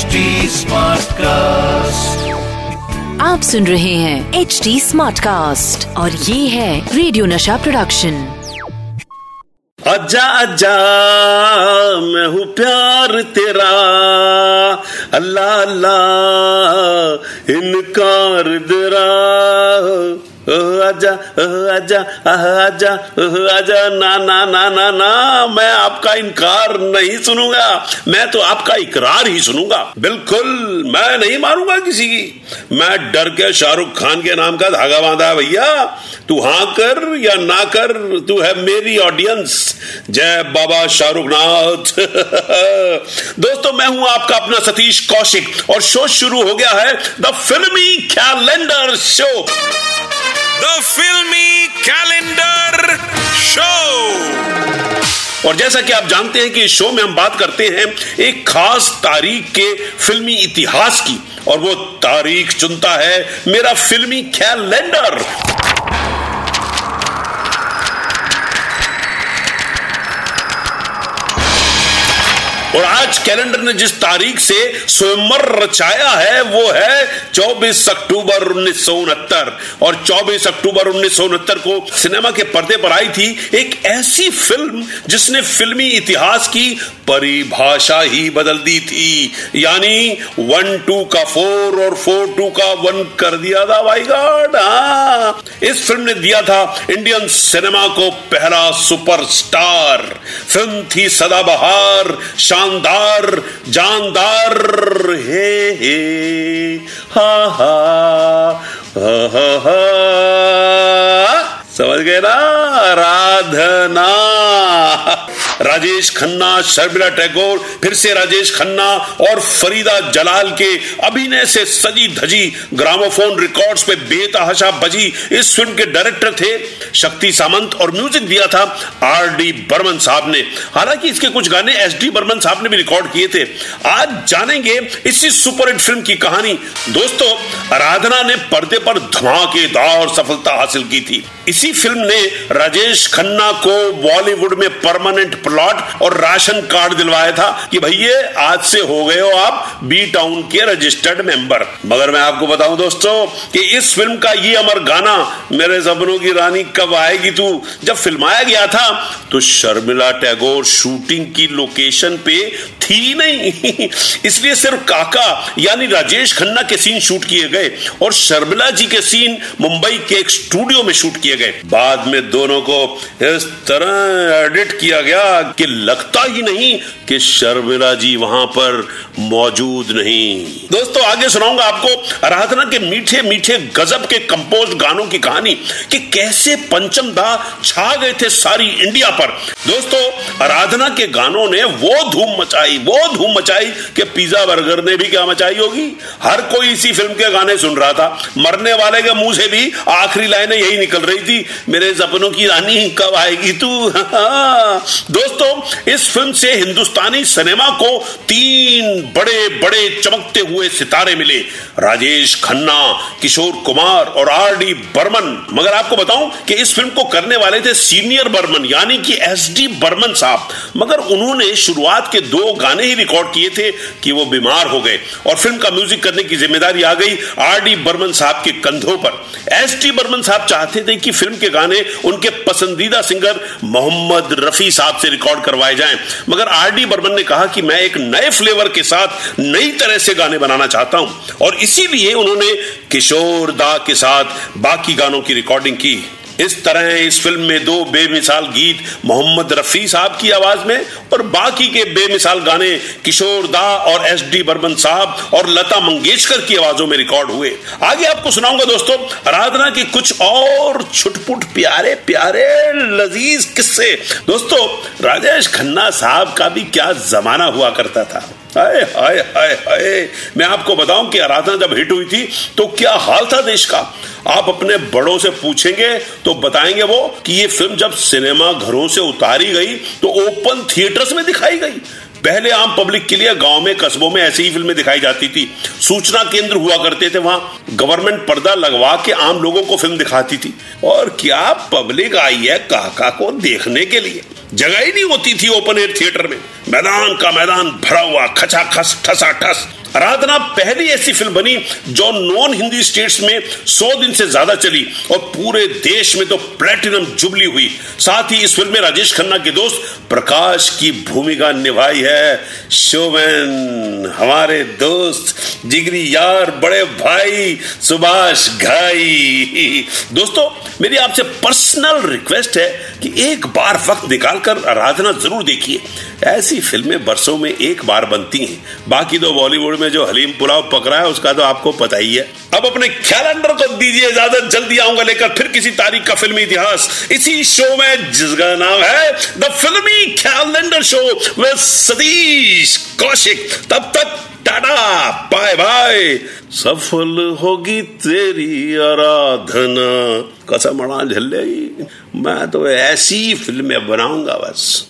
HD cast आप सुन रहे हैं एच डी स्मार्ट कास्ट और ये है रेडियो नशा प्रोडक्शन अज्जा अज्जा मैं हूँ प्यार तेरा। अल्लाह अल्लाह इनकार तेरा आजा ओह आजा आह आजा ओह आजा, ना ना ना ना ना, मैं आपका इनकार नहीं सुनूँगा। मैं तो आपका इकरार ही सुनूँगा। बिल्कुल, मैं नहीं मारूँगा किसी की। मैं डर के शाहरुख खान के नाम का धागा बांधा भैया। तू हाँ कर या ना कर, तू है मेरी ऑडियंस जय बाबा शाहरुख नाथ दोस्तों, मैं हूँ आपका अपना सतीश कौशिक और शो शुरू हो गया है the filmy calendar show the filmy calendar show और जैसा कि आप जानते हैं कि इस शो में हम बात करते हैं एक खास तारीख के फिल्मी इतिहास की, और वो तारीख चुनता है मेरा फिल्मी कैलेंडर और आज कैलेंडर ने जिस तारीख से स्वयंवर रचाया है, वो है 24 अक्टूबर उन्नीस सौ उनहत्तर। और 24 अक्टूबर उन्नीस सौ उनहत्तर को सिनेमा के पर्दे पर आई थी एक ऐसी फ़िल्म जिसने फिल्मी इतिहास की परिभाषा ही बदल दी थी। यानी वन, टू का फोर और फोर, टू का वन कर दिया था, भाई गॉड हाँ। इस फ़िल्म ने दिया था इंडियन सिनेमा को पहला सुपरस्टार। फ़िल्म थी सदाबहार जानदार हे हे हा हा हा हा हा। समझ गए ना? राधना। राजेश खन्ना, शर्मिला टैगोर, फिर से राजेश खन्ना और फरीदा जलाल के अभिनय से सजी धजी, ग्रामोफोन रिकॉर्ड्स पे बेतहाशा बजी। इस फ़िल्म के डायरेक्टर थे शक्ति सामंत और म्यूज़िक दिया था आर डी बर्मन साहब ने। हालाँकि इसके कुछ गाने एस डी बर्मन साहब ने भी रिकॉर्ड किए थे। आज जानेंगे इसी सुपरहिट फ़िल्म की कहानी। दोस्तों, आराधना ने पर्दे पर धमाकेदार सफलता हासिल की थी। इसी फ़िल्म ने राजेश खन्ना को बॉलीवुड में परमानेंट प्लॉट और राशन कार्ड दिलवाया था कि भैया, आज से हो गए हो आप बी टाउन के रजिस्टर्ड मेंबर। मगर मैं आपको बताऊँ दोस्तों कि इस फ़िल्म का ये अमर गाना मेरे सपनों की रानी कब आएगी तू? जब फिल्माया गया था तो शर्मिला टैगोर शूटिंग की लोकेशन पे थी नहीं। इसलिए सिर्फ़ काका यानी राजेश खन्ना के सीन शूट किए गए और शर्मिला जी के सीन मुंबई के एक स्टूडियो में शूट किए गए। बाद में दोनों को इस तरह एडिट किया गया कि लगता ही नहीं कि शर्मिला जी वहाँ पर मौजूद नहीं। दोस्तों, आगे सुनाऊँगा आपको आराधना के मीठे मीठे गजब के कंपोज गानों की कहानी कि कैसे पंचम दा छा गए थे सारी इंडिया पर। दोस्तों, आराधना के गानों ने वो धूम मचाई। वो धूम मचाई कि पिज्जा बर्गर ने भी क्या मचाई होगी। हर कोई इसी फ़िल्म के गाने सुन रहा था। मरने वाले के मुँह से भी आखिरी लाइनें यही निकल रही थी, मेरे सपनों की रानी कब आएगी तू? दोस्तों, इस फ़िल्म से हिंदुस्तानी सिनेमा को तीन बड़े बड़े चमकते हुए सितारे मिले। राजेश खन्ना, किशोर कुमार और आर डी बर्मन। मगर आपको बताऊँ कि इस फ़िल्म को करने वाले थे सीनियर बर्मन, यानी कि एस डी बर्मन साहब। मगर उन्होंने शुरुआत के दो गाने ही रिकॉर्ड किए थे कि वो बीमार हो गए। और फ़िल्म का म्यूज़िक करने की ज़िम्मेदारी आ गई आर डी बर्मन साहब के कंधों पर। एस डी बर्मन साहब चाहते थे कि फ़िल्म के गाने उनके पसंदीदा सिंगर मोहम्मद रफी साहब से रिकॉर्ड करवाए जाएँ। मगर आर डी बर्मन ने कहा कि मैं एक नए फ्लेवर के साथ नई तरह से गाने बनाना चाहता हूँ। और इसीलिए उन्होंने किशोर दा के साथ बाकी गानों की रिकॉर्डिंग की। इस तरह इस फ़िल्म में दो बेमिसाल गीत मोहम्मद रफी साहब की आवाज़ में और बाकी के बेमिसाल गाने किशोर दा और एस डी बर्मन साहब और लता मंगेशकर की आवाजों में रिकॉर्ड हुए। आगे आपको सुनाऊँगा दोस्तों, आराधना के कुछ और छुटपुट प्यारे प्यारे लजीज किस्से। दोस्तों, राजेश खन्ना साहब का भी क्या जमाना हुआ करता था। हाय हाय हाय हाय। मैं आपको बताऊँ कि आराधना जब हिट हुई थी तो क्या हाल था देश का? आप अपने बड़ों से पूछेंगे तो बताएँगे वो कि ये फ़िल्म जब सिनेमा घरों से उतारी गई तो ओपन थिएटर्स में दिखाई गई। पहले आम पब्लिक के लिए गाँव में, कस्बों में ऐसी ही फ़िल्में दिखाई जाती थी। सूचना केंद्र हुआ करते थे वहाँ। गवर्नमेंट पर्दा लगवा के आम लोगों को फ़िल्म दिखाती थी। और क्या पब्लिक आई है काका को देखने के लिए? जगह ही नहीं होती थी ओपन एयर थिएटर में। मैदान का मैदान भरा हुआ खचा खस ठसा ठस आराधना पहली ऐसी फ़िल्म बनी जो नॉन हिंदी स्टेट्स में 100 दिन से ज़्यादा चली और पूरे देश में तो प्लेटिनम जुबली हुई। साथ ही इस फ़िल्म में राजेश खन्ना के दोस्त प्रकाश की भूमिका निभाई है। शोमैन हमारे दोस्त, जिगरी यार, बड़े भाई, सुभाष घाई। दोस्तों, मेरी आपसे पर्सनल रिक्वेस्ट है कि एक बार वक्त निकालकर आराधना ज़रूर देखिए। ऐसी फ़िल्में बरसों में एक बार बनती हैं। बाकी तो बॉलीवुड में जो हलीम पुलाव पकड़ा है, उसका तो आपको पता ही है। अब अपने कैलेंडर को दीजिए, इजाज़त, जल्दी आऊँगा लेकर फिर किसी तारीख का फिल्मी इतिहास। इसी शो में जिसका नाम है the filmy calendar show with Satish Kaushik. तब तक टाटा बाय बाय सफल होगी तेरी आराधना। कसम झल्ले मैं तो ऐसी फ़िल्में बनाऊँगा बस।